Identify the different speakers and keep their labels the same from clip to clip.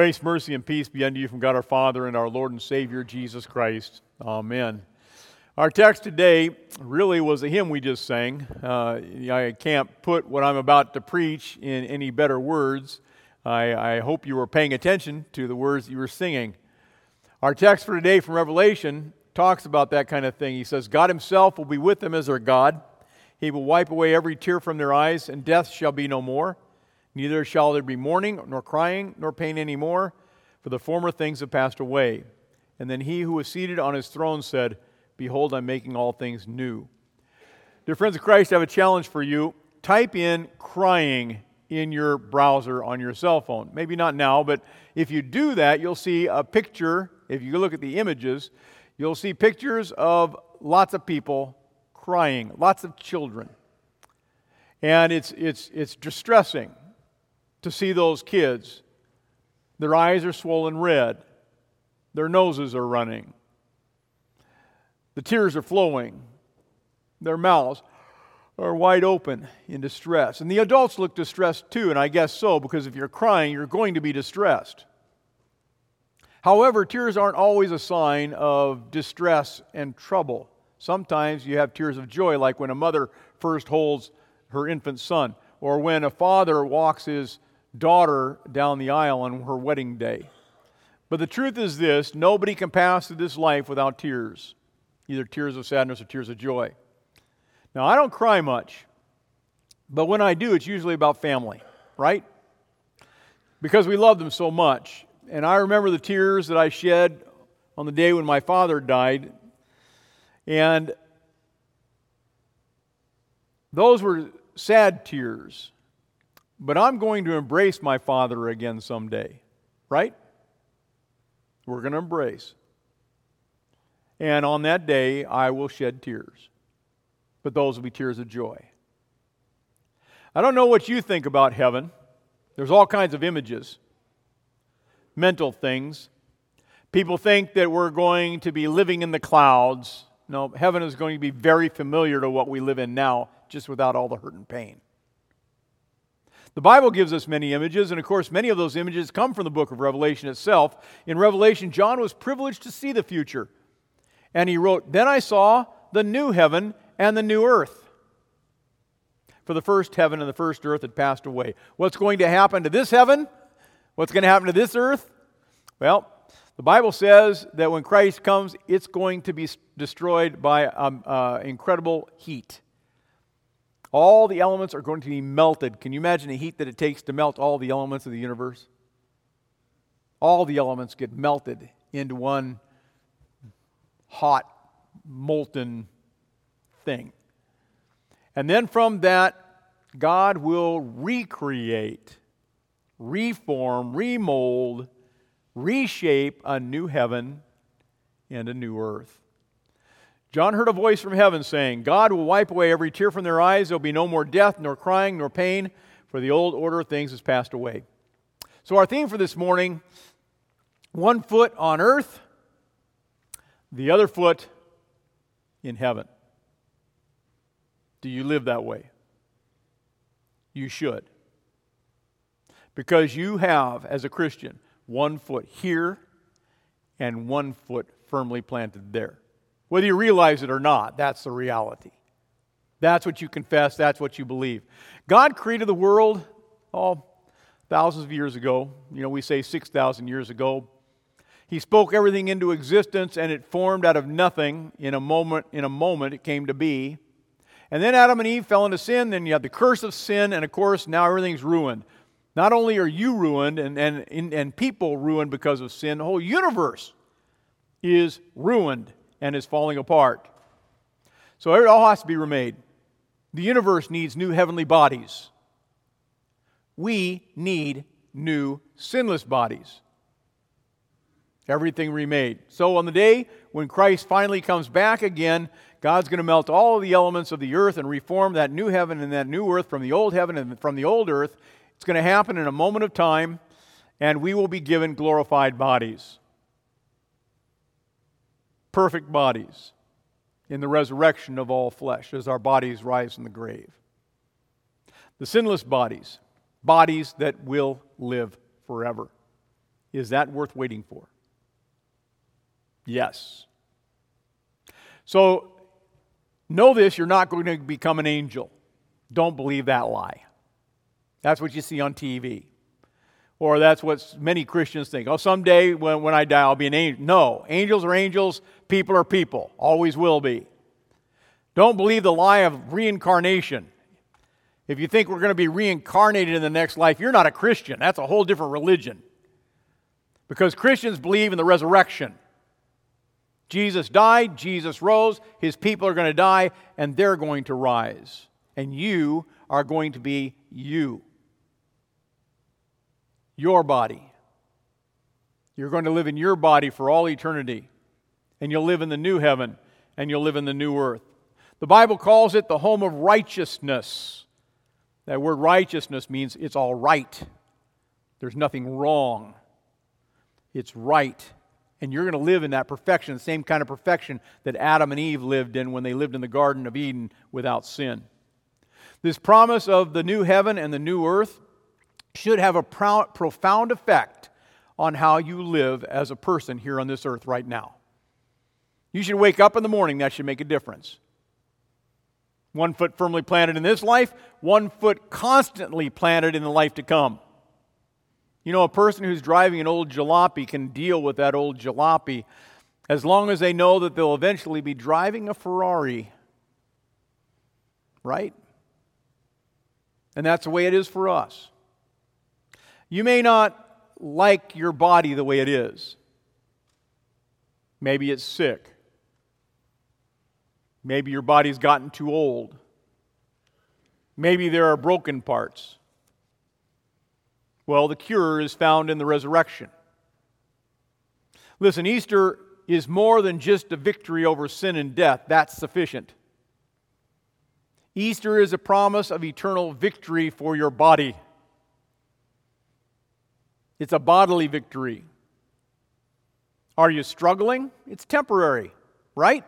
Speaker 1: Grace, mercy, and peace be unto you from God our Father and our Lord and Savior Jesus Christ. Amen. Our text today really was a hymn we just sang. Uh, I can't put what I'm about to preach in any better words. I, I hope you were paying attention to the words you were singing. Our text for today from Revelation talks about that kind of thing. He says, God Himself will be with them as their God. He will wipe away every tear from their eyes, and death shall be no more. Neither shall there be mourning, nor crying, nor pain any more, for the former things have passed away. And then he who was seated on his throne said, Behold, I'm making all things new. Dear friends of Christ, I have a challenge for you. Type in crying in your browser on your cell phone. Maybe not now, but if you do that, you'll see a picture. If you look at the images, you'll see pictures of lots of people crying, lots of children. And it's, it's, it's distressing to see those kids. Their eyes are swollen red, their noses are running, the tears are flowing, their mouths are wide open in distress. And the adults look distressed too, and I guess so, because if you're crying, you're going to be distressed. However, tears aren't always a sign of distress and trouble. Sometimes you have tears of joy, like when a mother first holds her infant son, or when a father walks his daughter down the aisle on her wedding day. But the truth is this nobody can pass through this life without tears, either tears of sadness or tears of joy. Now, I don't cry much, but when I do, it's usually about family, right? Because we love them so much. And I remember the tears that I shed on the day when my father died. And those were sad tears. But I'm going to embrace my Father again someday, right? We're going to embrace. And on that day, I will shed tears. But those will be tears of joy. I don't know what you think about heaven. There's all kinds of images, mental things. People think that we're going to be living in the clouds. No, heaven is going to be very familiar to what we live in now, just without all the hurt and pain. The Bible gives us many images, and of course, many of those images come from the book of Revelation itself. In Revelation, John was privileged to see the future. And he wrote, Then I saw the new heaven and the new earth. For the first heaven and the first earth had passed away. What's going to happen to this heaven? What's going to happen to this earth? Well, the Bible says that when Christ comes, it's going to be destroyed by um, uh, incredible heat. All the elements are going to be melted. Can you imagine the heat that it takes to melt all the elements of the universe? All the elements get melted into one hot, molten thing. And then from that, God will recreate, reform, remold, reshape a new heaven and a new earth. John heard a voice from heaven saying, God will wipe away every tear from their eyes. There will be no more death, nor crying, nor pain, for the old order of things has passed away. So, our theme for this morning one foot on earth, the other foot in heaven. Do you live that way? You should. Because you have, as a Christian, one foot here and one foot firmly planted there. Whether you realize it or not, that's the reality. That's what you confess, that's what you believe. God created the world, oh, thousands of years ago. You know, we say 6,000 years ago. He spoke everything into existence and it formed out of nothing in a moment in a moment it came to be. And then Adam and Eve fell into sin, then you have the curse of sin and of course now everything's ruined. Not only are you ruined and, and, and people ruined because of sin, the whole universe is ruined and is falling apart. So it all has to be remade. The universe needs new heavenly bodies. We need new sinless bodies. Everything remade. So on the day when Christ finally comes back again, God's going to melt all of the elements of the earth and reform that new heaven and that new earth from the old heaven and from the old earth. It's going to happen in a moment of time, and we will be given glorified bodies perfect bodies in the resurrection of all flesh as our bodies rise from the grave. The sinless bodies, bodies that will live forever. Is that worth waiting for? Yes. So, know this you're not going to become an angel. Don't believe that lie. That's what you see on TV. Or that's what many Christians think. Oh, someday when, when I die, I'll be an angel. No, angels are angels, people are people, always will be. Don't believe the lie of reincarnation. If you think we're going to be reincarnated in the next life, you're not a Christian. That's a whole different religion. Because Christians believe in the resurrection. Jesus died, Jesus rose, his people are going to die, and they're going to rise. And you are going to be you. Your body. You're going to live in your body for all eternity. And you'll live in the new heaven and you'll live in the new earth. The Bible calls it the home of righteousness. That word righteousness means it's all right. There's nothing wrong. It's right. And you're going to live in that perfection, the same kind of perfection that Adam and Eve lived in when they lived in the Garden of Eden without sin. This promise of the new heaven and the new earth should have a profound effect on how you live as a person here on this earth right now. You should wake up in the morning, that should make a difference. One foot firmly planted in this life, one foot constantly planted in the life to come. You know, a person who's driving an old jalopy can deal with that old jalopy as long as they know that they'll eventually be driving a Ferrari. Right? And that's the way it is for us. You may not like your body the way it is. Maybe it's sick. Maybe your body's gotten too old. Maybe there are broken parts. Well, the cure is found in the resurrection. Listen, Easter is more than just a victory over sin and death. That's sufficient. Easter is a promise of eternal victory for your body. It's a bodily victory. Are you struggling? It's temporary, right?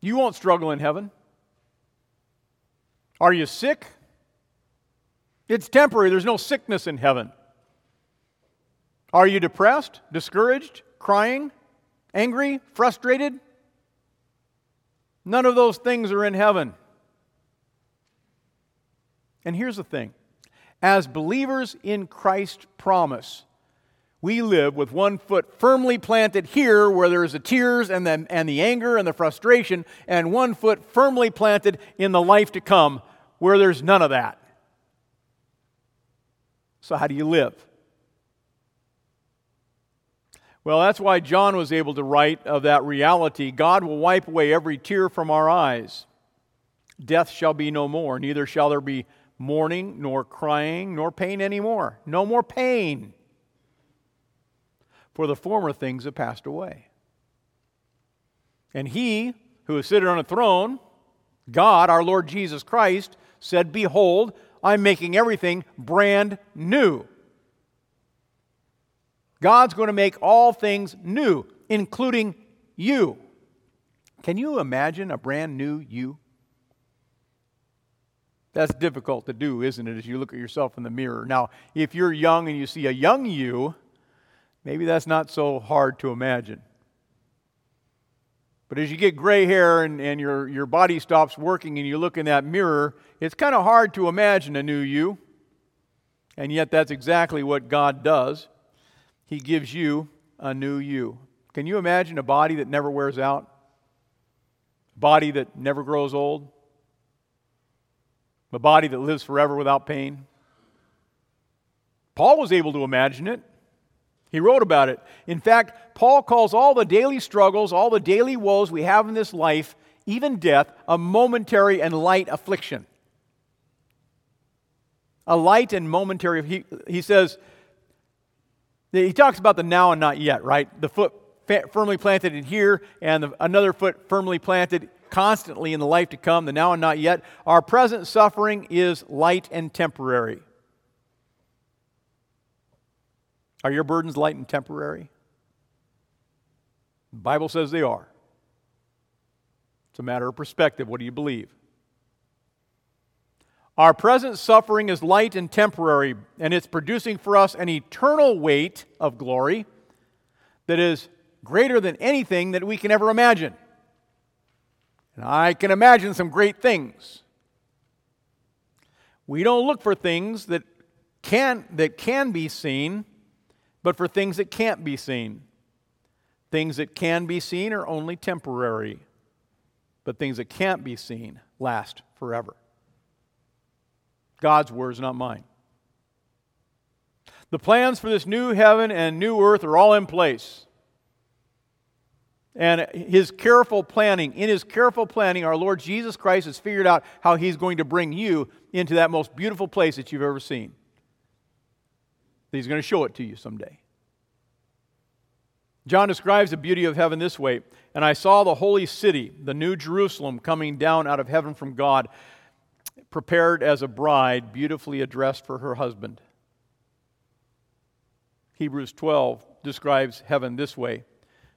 Speaker 1: You won't struggle in heaven. Are you sick? It's temporary. There's no sickness in heaven. Are you depressed, discouraged, crying, angry, frustrated? None of those things are in heaven. And here's the thing as believers in Christ's promise, we live with one foot firmly planted here where there's the tears and the, and the anger and the frustration, and one foot firmly planted in the life to come where there's none of that. So, how do you live? Well, that's why John was able to write of that reality God will wipe away every tear from our eyes. Death shall be no more, neither shall there be mourning, nor crying, nor pain anymore. No more pain for the former things have passed away. And he who is seated on a throne, God, our Lord Jesus Christ, said, Behold, I'm making everything brand new. God's going to make all things new, including you. Can you imagine a brand new you? That's difficult to do, isn't it, as you look at yourself in the mirror? Now, if you're young and you see a young you, Maybe that's not so hard to imagine. But as you get gray hair and, and your, your body stops working and you look in that mirror, it's kind of hard to imagine a new you. And yet, that's exactly what God does. He gives you a new you. Can you imagine a body that never wears out? A body that never grows old? A body that lives forever without pain? Paul was able to imagine it. He wrote about it. In fact, Paul calls all the daily struggles, all the daily woes we have in this life, even death, a momentary and light affliction. A light and momentary. He, he says, he talks about the now and not yet, right? The foot firmly planted in here and the, another foot firmly planted constantly in the life to come, the now and not yet. Our present suffering is light and temporary. Are your burdens light and temporary? The Bible says they are. It's a matter of perspective. What do you believe? Our present suffering is light and temporary, and it's producing for us an eternal weight of glory that is greater than anything that we can ever imagine. And I can imagine some great things. We don't look for things that can, that can be seen, but for things that can't be seen. Things that can be seen are only temporary, but things that can't be seen last forever. God's words, not mine. The plans for this new heaven and new earth are all in place. And his careful planning, in his careful planning, our Lord Jesus Christ has figured out how he's going to bring you into that most beautiful place that you've ever seen. He's going to show it to you someday. John describes the beauty of heaven this way And I saw the holy city, the new Jerusalem, coming down out of heaven from God, prepared as a bride, beautifully addressed for her husband. Hebrews 12 describes heaven this way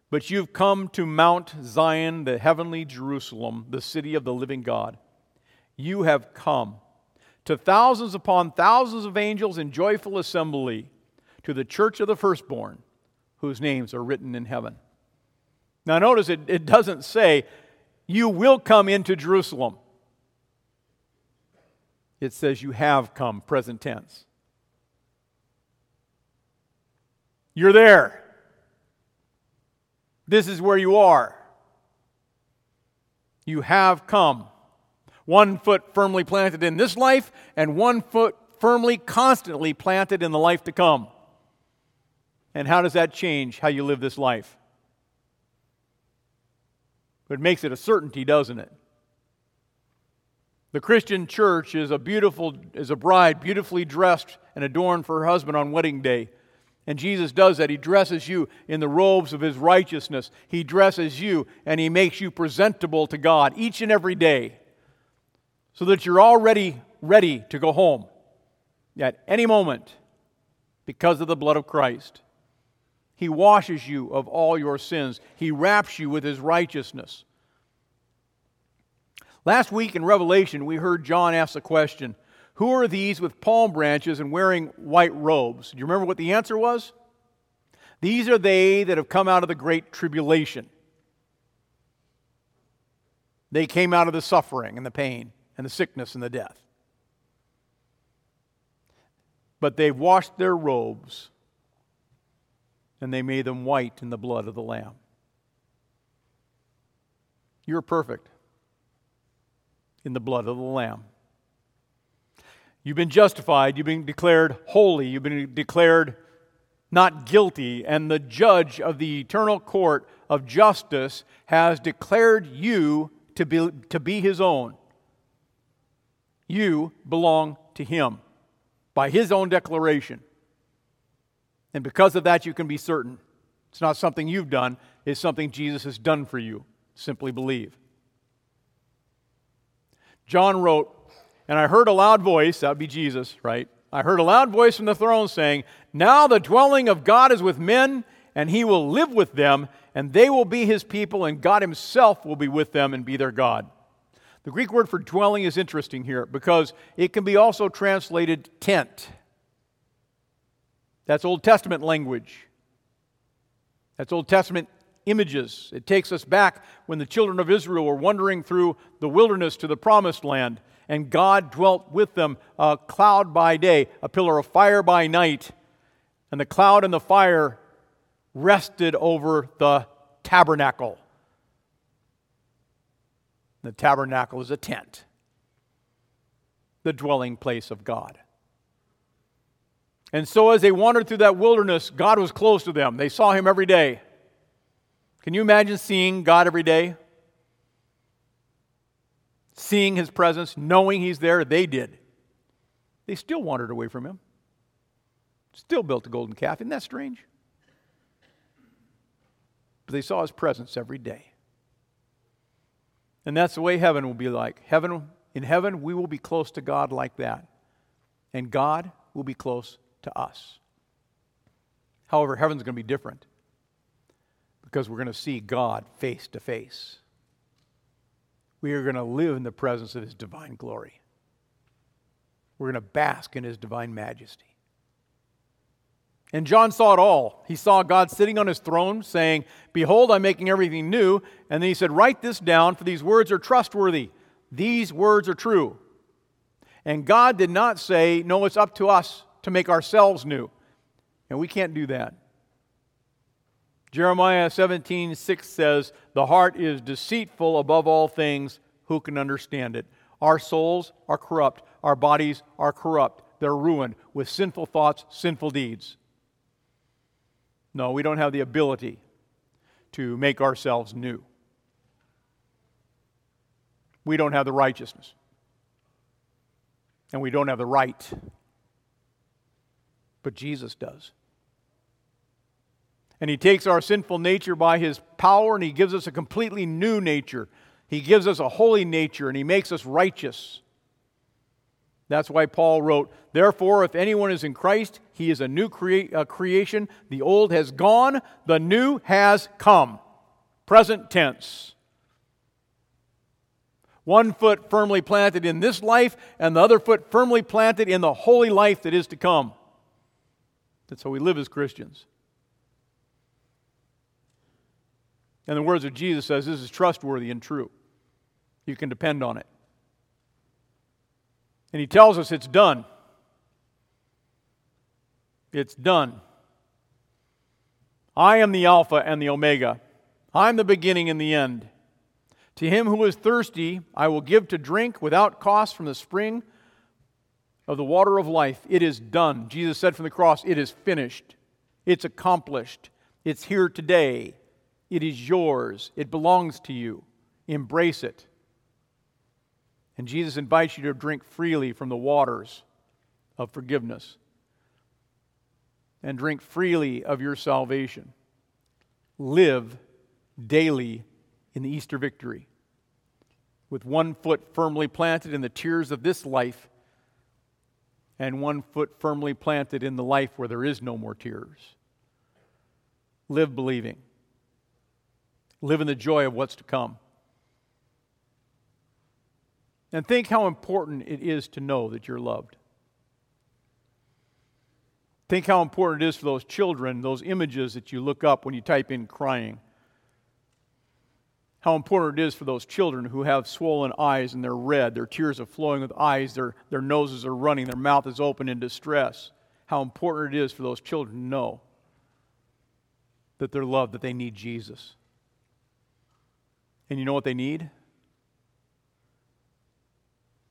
Speaker 1: But you've come to Mount Zion, the heavenly Jerusalem, the city of the living God. You have come to thousands upon thousands of angels in joyful assembly, to the church of the firstborn, whose names are written in heaven. Now, notice it, it doesn't say, You will come into Jerusalem. It says, You have come, present tense. You're there. This is where you are. You have come. One foot firmly planted in this life, and one foot firmly, constantly planted in the life to come. And how does that change how you live this life? It makes it a certainty, doesn't it? The Christian church is a beautiful is a bride beautifully dressed and adorned for her husband on wedding day. And Jesus does that. He dresses you in the robes of his righteousness. He dresses you and he makes you presentable to God each and every day so that you're already ready to go home at any moment because of the blood of Christ. He washes you of all your sins, He wraps you with His righteousness. Last week in Revelation, we heard John ask the question Who are these with palm branches and wearing white robes? Do you remember what the answer was? These are they that have come out of the great tribulation. They came out of the suffering and the pain and the sickness and the death. But they've washed their robes and they made them white in the blood of the Lamb. You're perfect in the blood of the Lamb. You've been justified, you've been declared holy, you've been declared not guilty, and the judge of the eternal court of justice has declared you to be, to be his own. You belong to Him by His own declaration. And because of that, you can be certain. It's not something you've done, it's something Jesus has done for you. Simply believe. John wrote, and I heard a loud voice, that would be Jesus, right? I heard a loud voice from the throne saying, Now the dwelling of God is with men, and he will live with them, and they will be his people, and God himself will be with them and be their God. The Greek word for dwelling is interesting here because it can be also translated tent. That's Old Testament language. That's Old Testament images. It takes us back when the children of Israel were wandering through the wilderness to the promised land, and God dwelt with them a cloud by day, a pillar of fire by night, and the cloud and the fire rested over the tabernacle. The tabernacle is a tent, the dwelling place of God. And so, as they wandered through that wilderness, God was close to them. They saw Him every day. Can you imagine seeing God every day? Seeing His presence, knowing He's there? They did. They still wandered away from Him. Still built a golden calf. Isn't that strange? But they saw His presence every day. And that's the way heaven will be like. Heaven, in heaven, we will be close to God like that. And God will be close to us. However, heaven's going to be different because we're going to see God face to face. We are going to live in the presence of His divine glory. We're going to bask in his divine majesty. And John saw it all. He saw God sitting on his throne saying, Behold, I'm making everything new. And then he said, Write this down, for these words are trustworthy. These words are true. And God did not say, No, it's up to us to make ourselves new. And we can't do that. Jeremiah 17, 6 says, The heart is deceitful above all things. Who can understand it? Our souls are corrupt. Our bodies are corrupt. They're ruined with sinful thoughts, sinful deeds. No, we don't have the ability to make ourselves new. We don't have the righteousness. And we don't have the right. But Jesus does. And he takes our sinful nature by his power and he gives us a completely new nature. He gives us a holy nature and he makes us righteous. That's why Paul wrote, Therefore, if anyone is in Christ, he is a new crea- creation. The old has gone, the new has come. Present tense. One foot firmly planted in this life, and the other foot firmly planted in the holy life that is to come. That's how we live as Christians. And the words of Jesus says this is trustworthy and true. You can depend on it. And he tells us it's done. It's done. I am the Alpha and the Omega. I'm the beginning and the end. To him who is thirsty, I will give to drink without cost from the spring of the water of life. It is done. Jesus said from the cross, It is finished. It's accomplished. It's here today. It is yours. It belongs to you. Embrace it. And Jesus invites you to drink freely from the waters of forgiveness and drink freely of your salvation. Live daily in the Easter victory with one foot firmly planted in the tears of this life and one foot firmly planted in the life where there is no more tears. Live believing. Live in the joy of what's to come. And think how important it is to know that you're loved. Think how important it is for those children, those images that you look up when you type in crying. How important it is for those children who have swollen eyes and they're red, their tears are flowing with eyes, their, their noses are running, their mouth is open in distress. How important it is for those children to know that they're loved, that they need Jesus. And you know what they need?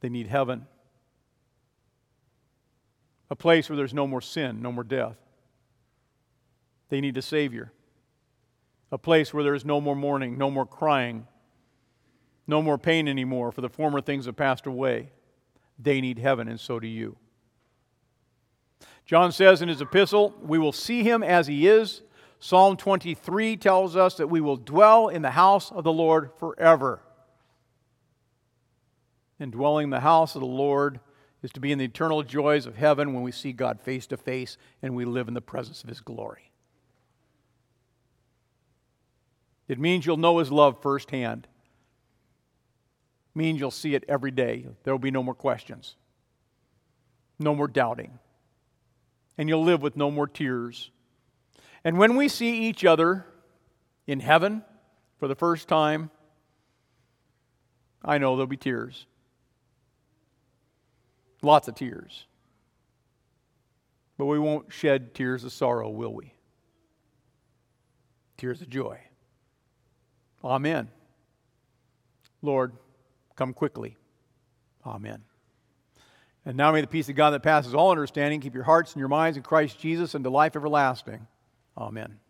Speaker 1: They need heaven. A place where there's no more sin, no more death. They need a Savior. A place where there is no more mourning, no more crying, no more pain anymore, for the former things have passed away. They need heaven, and so do you. John says in his epistle, We will see him as he is. Psalm 23 tells us that we will dwell in the house of the Lord forever. And dwelling in the house of the Lord is to be in the eternal joys of heaven when we see God face to face and we live in the presence of His glory. It means you'll know His love firsthand. It means you'll see it every day. There will be no more questions, no more doubting, and you'll live with no more tears. And when we see each other in heaven for the first time, I know there'll be tears. Lots of tears. But we won't shed tears of sorrow, will we? Tears of joy. Amen. Lord, come quickly. Amen. And now may the peace of God that passes all understanding keep your hearts and your minds in Christ Jesus unto life everlasting. Amen.